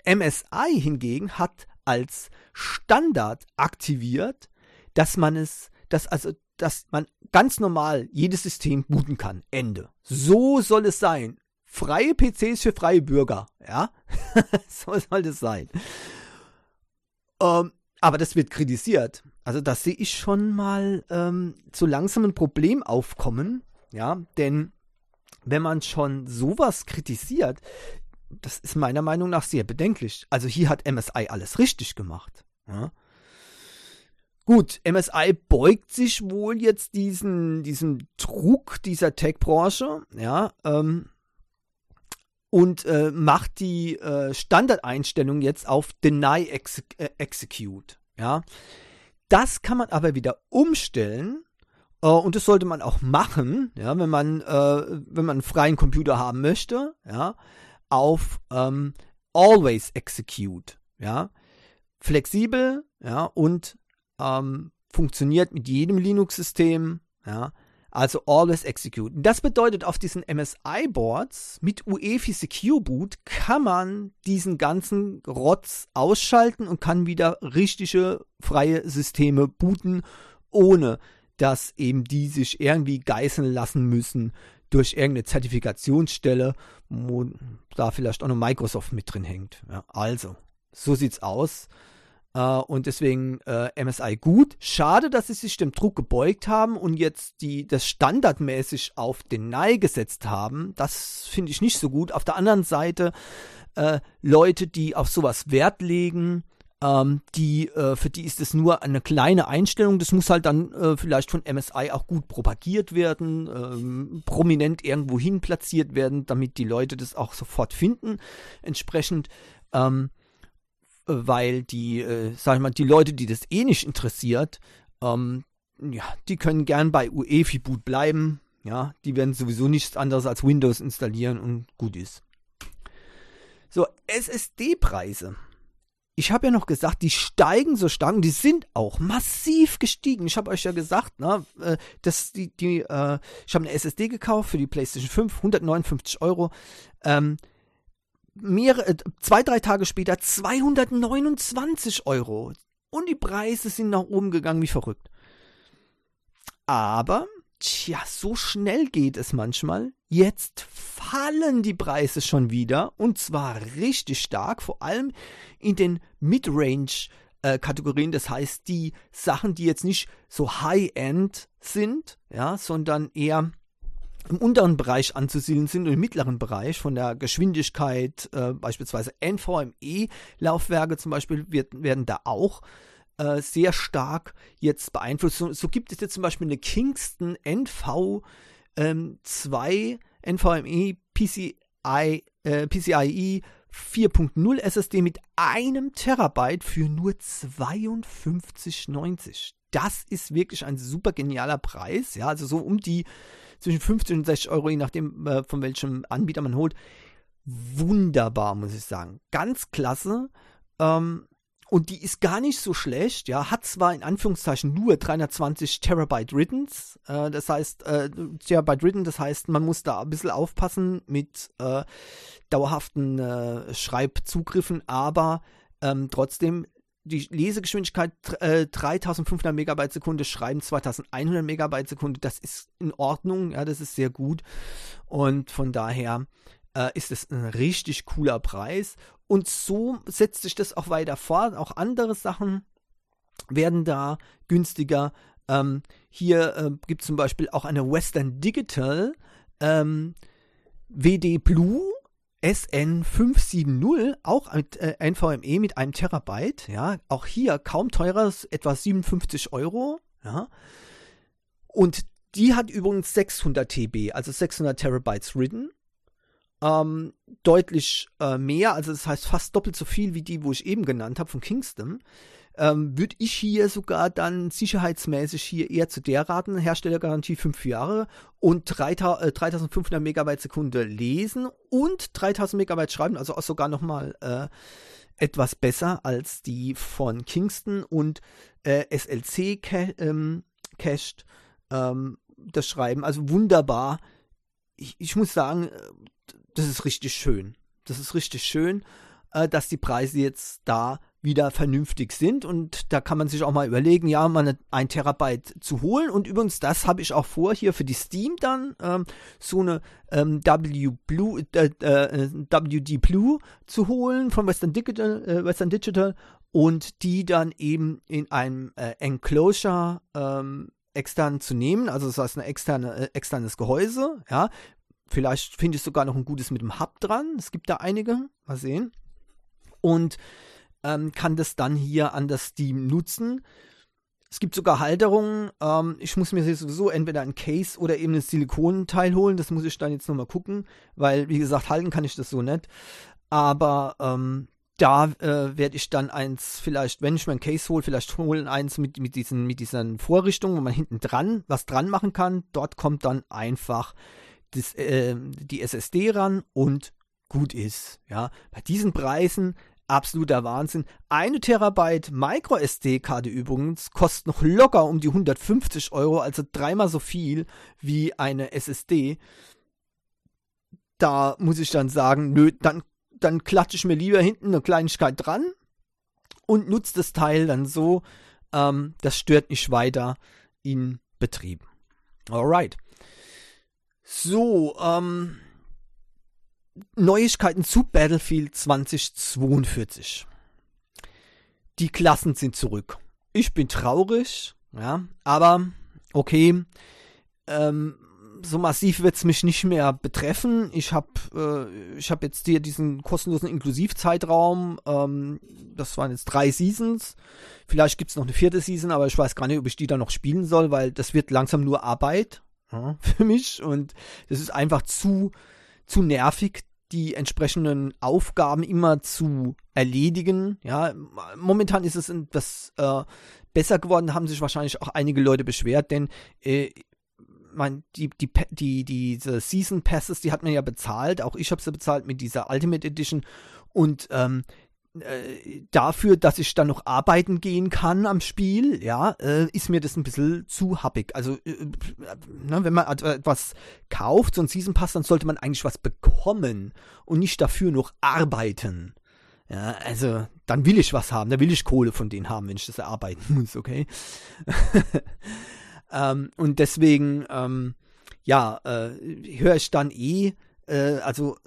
MSI hingegen hat als Standard aktiviert, dass man es, dass also, dass man ganz normal jedes System booten kann. Ende. So soll es sein. Freie PCs für freie Bürger, ja? [laughs] so soll es sein. Ähm, aber das wird kritisiert. Also das sehe ich schon mal ähm, so langsam ein Problem aufkommen, ja, denn wenn man schon sowas kritisiert, das ist meiner Meinung nach sehr bedenklich. Also hier hat MSI alles richtig gemacht. Ja. Gut, MSI beugt sich wohl jetzt diesen, diesem Druck dieser Tech-Branche, ja, ähm, und äh, macht die äh, Standardeinstellung jetzt auf Deny Ex äh, Execute, ja. Das kann man aber wieder umstellen äh, und das sollte man auch machen, ja, wenn man, äh, wenn man einen freien Computer haben möchte, ja, auf ähm, Always Execute, ja, flexibel, ja, und ähm, funktioniert mit jedem Linux-System, ja, also Always Execute. Das bedeutet, auf diesen MSI-Boards mit UEFI Secure Boot kann man diesen ganzen Rotz ausschalten und kann wieder richtige freie Systeme booten, ohne dass eben die sich irgendwie geißeln lassen müssen durch irgendeine Zertifikationsstelle, wo da vielleicht auch noch Microsoft mit drin hängt. Ja, also, so sieht's aus. Uh, und deswegen äh, MSI gut. Schade, dass sie sich dem Druck gebeugt haben und jetzt die, das standardmäßig auf den Nei gesetzt haben. Das finde ich nicht so gut. Auf der anderen Seite uh, Leute, die auf sowas Wert legen, ähm, die, für die ist es nur eine kleine Einstellung. Das muss halt dann vielleicht von MSI auch gut propagiert werden, ähm, prominent irgendwo hin platziert werden, damit die Leute das auch sofort finden. Entsprechend ähm, weil die, äh, sag ich mal, die Leute, die das eh nicht interessiert, ähm, ja, die können gern bei UEFI Boot bleiben. Ja, die werden sowieso nichts anderes als Windows installieren und gut ist. So, SSD-Preise. Ich habe ja noch gesagt, die steigen so stark die sind auch massiv gestiegen. Ich habe euch ja gesagt, ne, äh, dass die, die, äh, ich habe eine SSD gekauft für die PlayStation 5, 159 Euro. Ähm, mehrere, äh, zwei, drei Tage später 229 Euro. Und die Preise sind nach oben gegangen wie verrückt. Aber, tja, so schnell geht es manchmal. Jetzt fallen die Preise schon wieder. Und zwar richtig stark, vor allem in den Midrange Kategorien, das heißt die Sachen, die jetzt nicht so High-End sind, ja, sondern eher im unteren Bereich anzusiedeln sind und im mittleren Bereich von der Geschwindigkeit, äh, beispielsweise NVMe-Laufwerke zum Beispiel, wird, werden da auch äh, sehr stark jetzt beeinflusst. So, so, gibt es jetzt zum Beispiel eine Kingston NV ähm, 2 NVMe PCI, äh, PCIe 4.0 SSD mit einem Terabyte für nur 52,90. Das ist wirklich ein super genialer Preis. Ja, also so um die zwischen 50 und 60 Euro, je nachdem, äh, von welchem Anbieter man holt. Wunderbar, muss ich sagen. Ganz klasse. Ähm, und die ist gar nicht so schlecht, ja, hat zwar in Anführungszeichen nur 320 Terabyte Riddens, äh, das heißt, äh, Terabyte Ridden, das heißt, man muss da ein bisschen aufpassen mit äh, dauerhaften äh, Schreibzugriffen, aber ähm, trotzdem die Lesegeschwindigkeit äh, 3500 Megabyte Sekunde, Schreiben 2100 Megabyte Sekunde, das ist in Ordnung, ja, das ist sehr gut. Und von daher äh, ist es ein richtig cooler Preis. Und so setzt sich das auch weiter fort. Auch andere Sachen werden da günstiger. Ähm, hier äh, gibt es zum Beispiel auch eine Western Digital ähm, WD Blue SN570, auch mit äh, NVMe mit einem Terabyte, ja, auch hier kaum teurer, etwa 57 Euro, ja. Und die hat übrigens 600 TB, also 600 Terabytes Ridden. Ähm, deutlich äh, mehr, also das heißt fast doppelt so viel wie die, wo ich eben genannt habe von Kingston. ähm, würde ich hier sogar dann sicherheitsmäßig hier eher zu der raten, Herstellergarantie 5 Jahre und 3500 äh, Megabyte Sekunde lesen und 3000 Megabyte schreiben, also auch sogar nochmal äh, etwas besser als die von Kingston und äh, SLC ca ähm, cached ähm, das Schreiben. Also wunderbar. Ich, ich muss sagen, äh, das ist richtig schön. Das ist richtig schön, äh, dass die Preise jetzt da wieder vernünftig sind. Und da kann man sich auch mal überlegen, ja, mal ein Terabyte zu holen. Und übrigens, das habe ich auch vor, hier für die Steam dann ähm, so eine ähm, w Blue, äh, äh, WD Blue zu holen von Western Digital, äh, Western Digital und die dann eben in einem äh, Enclosure ähm, extern zu nehmen, also das heißt ein externe, äh, externes Gehäuse, ja, vielleicht finde ich sogar noch ein gutes mit dem Hub dran, es gibt da einige, mal sehen und ähm, kann das dann hier an das Steam nutzen. Es gibt sogar Halterungen. Ähm, ich muss mir sowieso entweder ein Case oder eben ein Silikonteil holen. Das muss ich dann jetzt nochmal gucken, weil, wie gesagt, halten kann ich das so nicht. Aber ähm, da äh, werde ich dann eins vielleicht, wenn ich mir ein Case hole, vielleicht holen eins mit, mit, diesen, mit diesen Vorrichtungen, wo man hinten dran was dran machen kann. Dort kommt dann einfach das, äh, die SSD ran und gut ist. Ja, bei diesen Preisen absoluter Wahnsinn. Eine Terabyte Micro SD-Karte übrigens kostet noch locker um die 150 Euro, also dreimal so viel wie eine SSD. Da muss ich dann sagen, nö, dann, dann klatsche ich mir lieber hinten eine Kleinigkeit dran und nutze das Teil dann so. Ähm, das stört nicht weiter in Betrieb. Alright. So, ähm, Neuigkeiten zu Battlefield 2042. Die Klassen sind zurück. Ich bin traurig, ja, aber okay. Ähm, so massiv wird es mich nicht mehr betreffen. Ich habe äh, ich hab jetzt hier diesen kostenlosen Inklusivzeitraum. Ähm, das waren jetzt drei Seasons. Vielleicht gibt es noch eine vierte Season, aber ich weiß gar nicht, ob ich die da noch spielen soll, weil das wird langsam nur Arbeit ja, [laughs] für mich. Und das ist einfach zu zu nervig, die entsprechenden Aufgaben immer zu erledigen. Ja, momentan ist es etwas äh, besser geworden, haben sich wahrscheinlich auch einige Leute beschwert, denn äh, mein, die, die, die, diese Season Passes, die hat man ja bezahlt, auch ich habe sie bezahlt mit dieser Ultimate Edition. Und ähm, äh, dafür, dass ich dann noch arbeiten gehen kann am Spiel, ja, äh, ist mir das ein bisschen zu happig. Also, äh, ne, wenn man etwas kauft, so ein Season Pass, dann sollte man eigentlich was bekommen und nicht dafür noch arbeiten. Ja, also, dann will ich was haben, da will ich Kohle von denen haben, wenn ich das erarbeiten [laughs] muss, okay? [laughs] ähm, und deswegen, ähm, ja, äh, höre ich dann eh, äh, also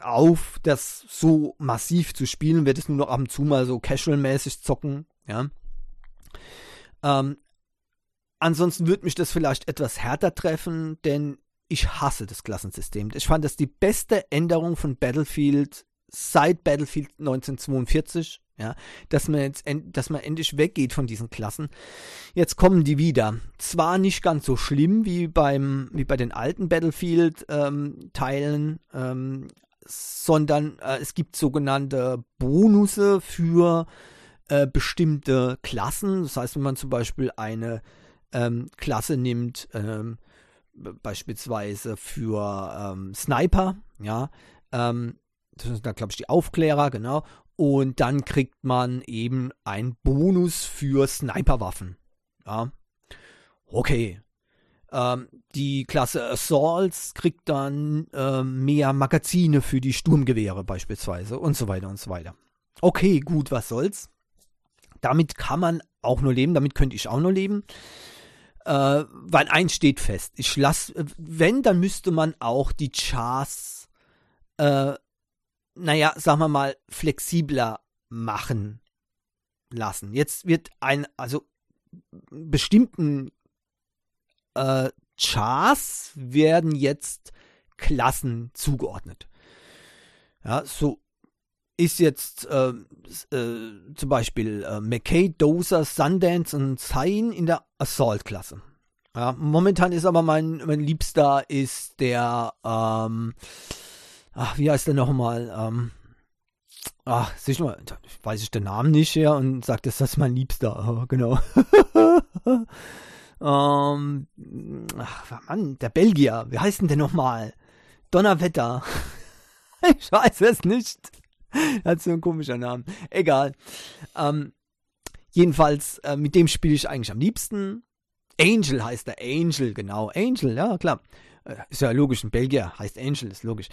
auf, das so massiv zu spielen, werde es nur noch ab und zu mal so casual-mäßig zocken, ja. Ähm, ansonsten würde mich das vielleicht etwas härter treffen, denn ich hasse das Klassensystem. Ich fand das die beste Änderung von Battlefield seit Battlefield 1942, ja, dass man jetzt, dass man endlich weggeht von diesen Klassen. Jetzt kommen die wieder. Zwar nicht ganz so schlimm wie beim, wie bei den alten Battlefield-Teilen, ähm, ähm, sondern äh, es gibt sogenannte Bonusse für äh, bestimmte Klassen. Das heißt, wenn man zum Beispiel eine ähm, Klasse nimmt, ähm, beispielsweise für ähm, Sniper, ja, ähm, das sind da glaube ich die Aufklärer, genau, und dann kriegt man eben einen Bonus für Sniperwaffen, ja. Okay, ähm, die Klasse Assaults kriegt dann äh, mehr Magazine für die Sturmgewehre beispielsweise und so weiter und so weiter. Okay, gut, was soll's. Damit kann man auch nur leben, damit könnte ich auch nur leben. Äh, weil eins steht fest. Ich lasse, wenn, dann müsste man auch die Chars, äh, naja, sagen wir mal, flexibler machen lassen. Jetzt wird ein, also bestimmten äh, Chars werden jetzt Klassen zugeordnet. Ja, so ist jetzt äh, äh, zum Beispiel äh, McKay, Dozer, Sundance und Cyan in der Assault-Klasse. Ja, momentan ist aber mein, mein Liebster ist der, ähm, ach, wie heißt der nochmal? Ähm, ach, sicher mal, weiß ich den Namen nicht, ja, und sagt, das ist mein Liebster, [laughs] genau. Ähm, ach, Mann, der Belgier, wie heißt denn der nochmal? Donnerwetter. [laughs] ich weiß es nicht. Hat so ein komischer Name. Egal. Ähm, jedenfalls, äh, mit dem spiele ich eigentlich am liebsten. Angel heißt der. Angel, genau. Angel, ja, klar. Äh, ist ja logisch, ein Belgier heißt Angel, ist logisch.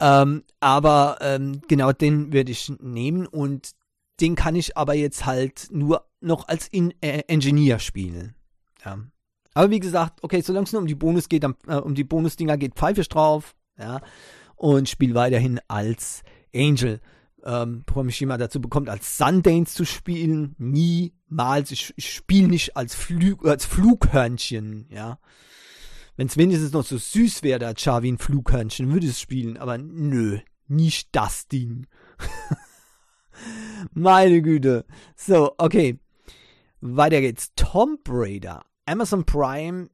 Ähm, aber ähm, genau den würde ich nehmen und den kann ich aber jetzt halt nur noch als In äh, Engineer spielen. Ja. Aber wie gesagt, okay, solange es nur um die Bonus geht, dann, äh, um die Bonusdinger geht, pfeife ich drauf, ja, und spiele weiterhin als Angel. Ähm, bevor mich jemand dazu bekommt, als Sundance zu spielen, niemals. Ich, ich spiele nicht als, Flug, als Flughörnchen, ja. Wenn es wenigstens noch so süß wäre, der Char wie ein Flughörnchen, würde es spielen, aber nö, nicht das Ding. [laughs] Meine Güte. So, okay. Weiter geht's. Tomb Raider. Amazon Prime.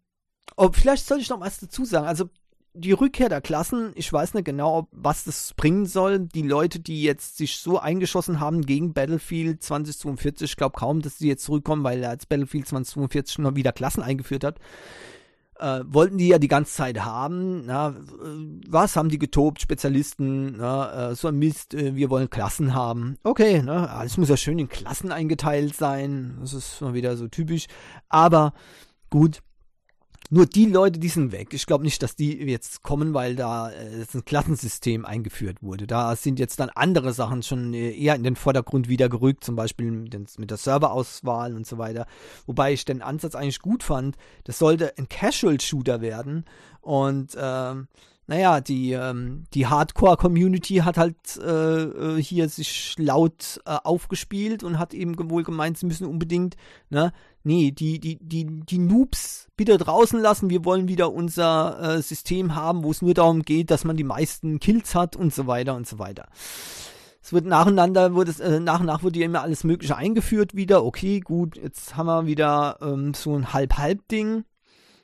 Oh, vielleicht sollte ich noch was dazu sagen. Also, die Rückkehr der Klassen, ich weiß nicht genau, was das bringen soll. Die Leute, die jetzt sich so eingeschossen haben gegen Battlefield 2042, ich glaube kaum, dass sie jetzt zurückkommen, weil er als Battlefield 2042 noch wieder Klassen eingeführt hat äh, wollten die ja die ganze Zeit haben. Na, was haben die getobt, Spezialisten? Na, äh, so ein Mist, äh, wir wollen Klassen haben. Okay, ne, alles muss ja schön in Klassen eingeteilt sein. Das ist mal wieder so typisch. Aber gut, nur die Leute, die sind weg. Ich glaube nicht, dass die jetzt kommen, weil da äh, ein Klassensystem eingeführt wurde. Da sind jetzt dann andere Sachen schon äh, eher in den Vordergrund wieder gerückt, zum Beispiel mit, der Serverauswahl und so weiter. Wobei ich den Ansatz eigentlich gut fand. Das sollte ein Casual-Shooter werden und ähm, naja, die, ähm, die Hardcore-Community hat halt äh, äh, hier sich laut äh, aufgespielt und hat eben wohl gemeint, sie müssen unbedingt, ne, nee, die, die, die, die Noobs bitte draußen lassen, wir wollen wieder unser äh, System haben, wo es nur darum geht, dass man die meisten Kills hat und so weiter und so weiter. Es wird nacheinander, wurde es, äh, nach und nach wurde ja immer alles Mögliche eingeführt wieder. Okay, gut, jetzt haben wir wieder ähm, so ein Halb-Halb-Ding.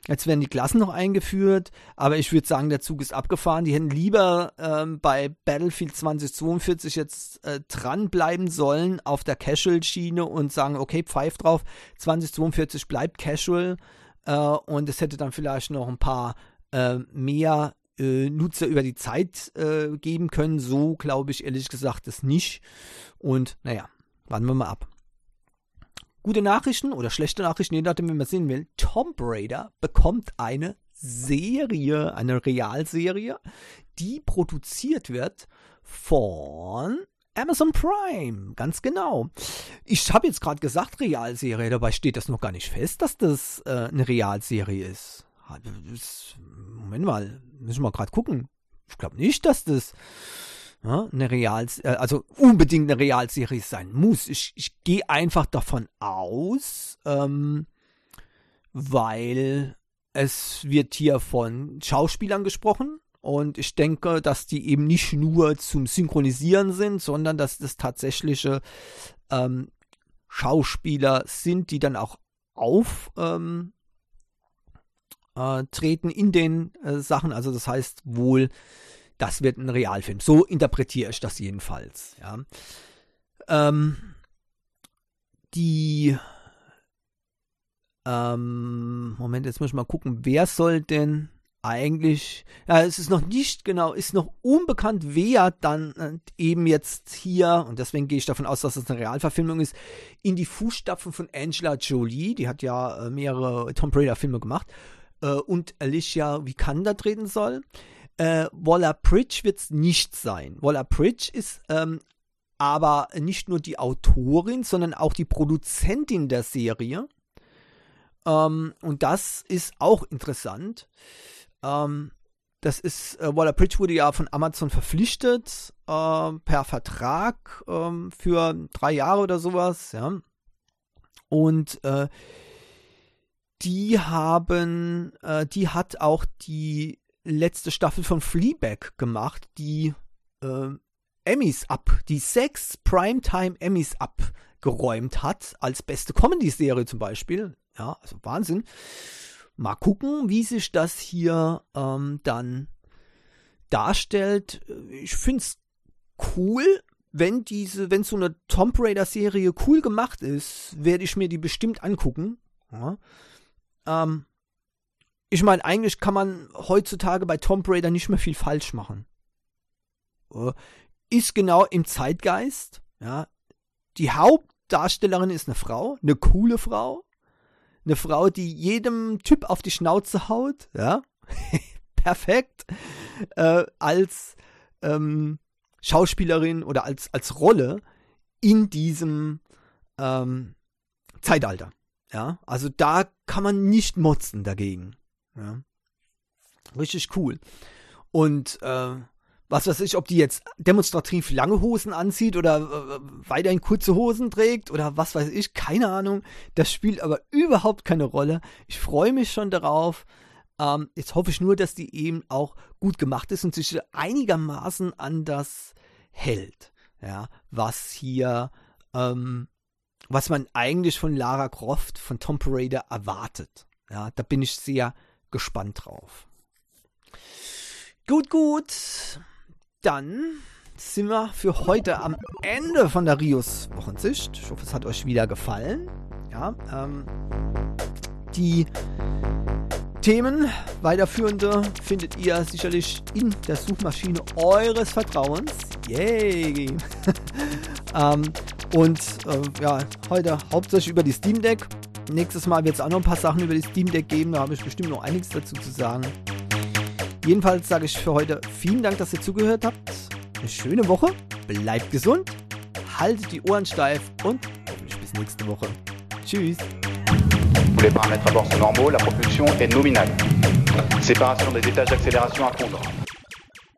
Jetzt werden die Klassen noch eingeführt, aber ich würde sagen, der Zug ist abgefahren. Die hätten lieber ähm, bei Battlefield 2042 jetzt äh, dranbleiben sollen auf der Casual-Schiene und sagen, okay, pfeif drauf, 2042 bleibt Casual äh, und es hätte dann vielleicht noch ein paar äh, mehr äh, Nutzer über die Zeit äh, geben können. So glaube ich ehrlich gesagt es nicht. Und naja, warten wir mal ab gute Nachrichten oder schlechte Nachrichten, je nachdem, wie man sehen will. Tomb Raider bekommt eine Serie, eine Realserie, die produziert wird von Amazon Prime, ganz genau. Ich habe jetzt gerade gesagt Realserie, dabei steht das noch gar nicht fest, dass das äh, eine Realserie ist. Moment mal, müssen wir mal gerade gucken. Ich glaube nicht, dass das ja, eine Real, äh, also unbedingt eine Realserie sein muss. Ich, ich gehe einfach davon aus, ähm, weil es wird hier von Schauspielern gesprochen und ich denke, dass die eben nicht nur zum Synchronisieren sind, sondern dass das tatsächliche ähm, Schauspieler sind, die dann auch auftreten ähm, äh, in den äh, Sachen. Also das heißt wohl das wird ein Realfilm. So interpretiere ich das jedenfalls. Ja. Ähm, die ähm, Moment, jetzt muss ich mal gucken, wer soll denn eigentlich, ja, es ist noch nicht genau, ist noch unbekannt, wer dann äh, eben jetzt hier, und deswegen gehe ich davon aus, dass es das eine Realverfilmung ist, in die Fußstapfen von Angela Jolie, die hat ja äh, mehrere Tom Raider Filme gemacht, äh, und Alicia Vikander treten soll. Äh, Waller Bridge wird es nicht sein. Waller Bridge ist ähm, aber nicht nur die Autorin, sondern auch die Produzentin der Serie. Ähm, und das ist auch interessant. Ähm, das ist, äh, Waller Bridge wurde ja von Amazon verpflichtet äh, per Vertrag äh, für drei Jahre oder sowas, ja. Und äh, die haben, äh, die hat auch die letzte Staffel von Fleabag gemacht, die äh, Emmys ab, die sechs Primetime Emmys abgeräumt hat, als beste Comedy-Serie zum Beispiel. Ja, also Wahnsinn. Mal gucken, wie sich das hier ähm, dann darstellt. Ich finde es cool, wenn diese, wenn so eine Tomb Raider Serie cool gemacht ist, werde ich mir die bestimmt angucken. Ja. Ähm, ich meine, eigentlich kann man heutzutage bei Tomb Raider nicht mehr viel falsch machen. Äh, ist genau im Zeitgeist. Ja. Die Hauptdarstellerin ist eine Frau, eine coole Frau. Eine Frau, die jedem Typ auf die Schnauze haut. Ja. [laughs] Perfekt. Äh, als ähm, Schauspielerin oder als, als Rolle in diesem ähm, Zeitalter. Ja, also da kann man nicht motzen dagegen. Ja. Richtig cool. Und äh, was weiß ich, ob die jetzt demonstrativ lange Hosen anzieht oder äh, weiterhin kurze Hosen trägt oder was weiß ich, keine Ahnung. Das spielt aber überhaupt keine Rolle. Ich freue mich schon darauf. Ähm, jetzt hoffe ich nur, dass die eben auch gut gemacht ist und sich einigermaßen an das hält. Ja, was hier, ähm, was man eigentlich von Lara Croft, von Tom Raider erwartet. Ja, da bin ich sehr gespannt drauf. Gut, gut. Dann sind wir für heute am Ende von der Rios Wochensicht. Ich hoffe, es hat euch wieder gefallen. Ja, ähm, die Themen, weiterführende, findet ihr sicherlich in der Suchmaschine eures Vertrauens. Yay! [laughs] ähm, und äh, ja, heute hauptsächlich über die Steam Deck. Nächstes Mal wird es auch noch ein paar Sachen über die Steam Deck geben. Da habe ich bestimmt noch einiges dazu zu sagen. Jedenfalls sage ich für heute vielen Dank, dass ihr zugehört habt. Eine schöne Woche. Bleibt gesund. Haltet die Ohren steif und hoffentlich bis nächste Woche. Tschüss. Les paramètres à bord sont normaux, la propulsion est nominale. Séparation des étages d'accélération à fondre.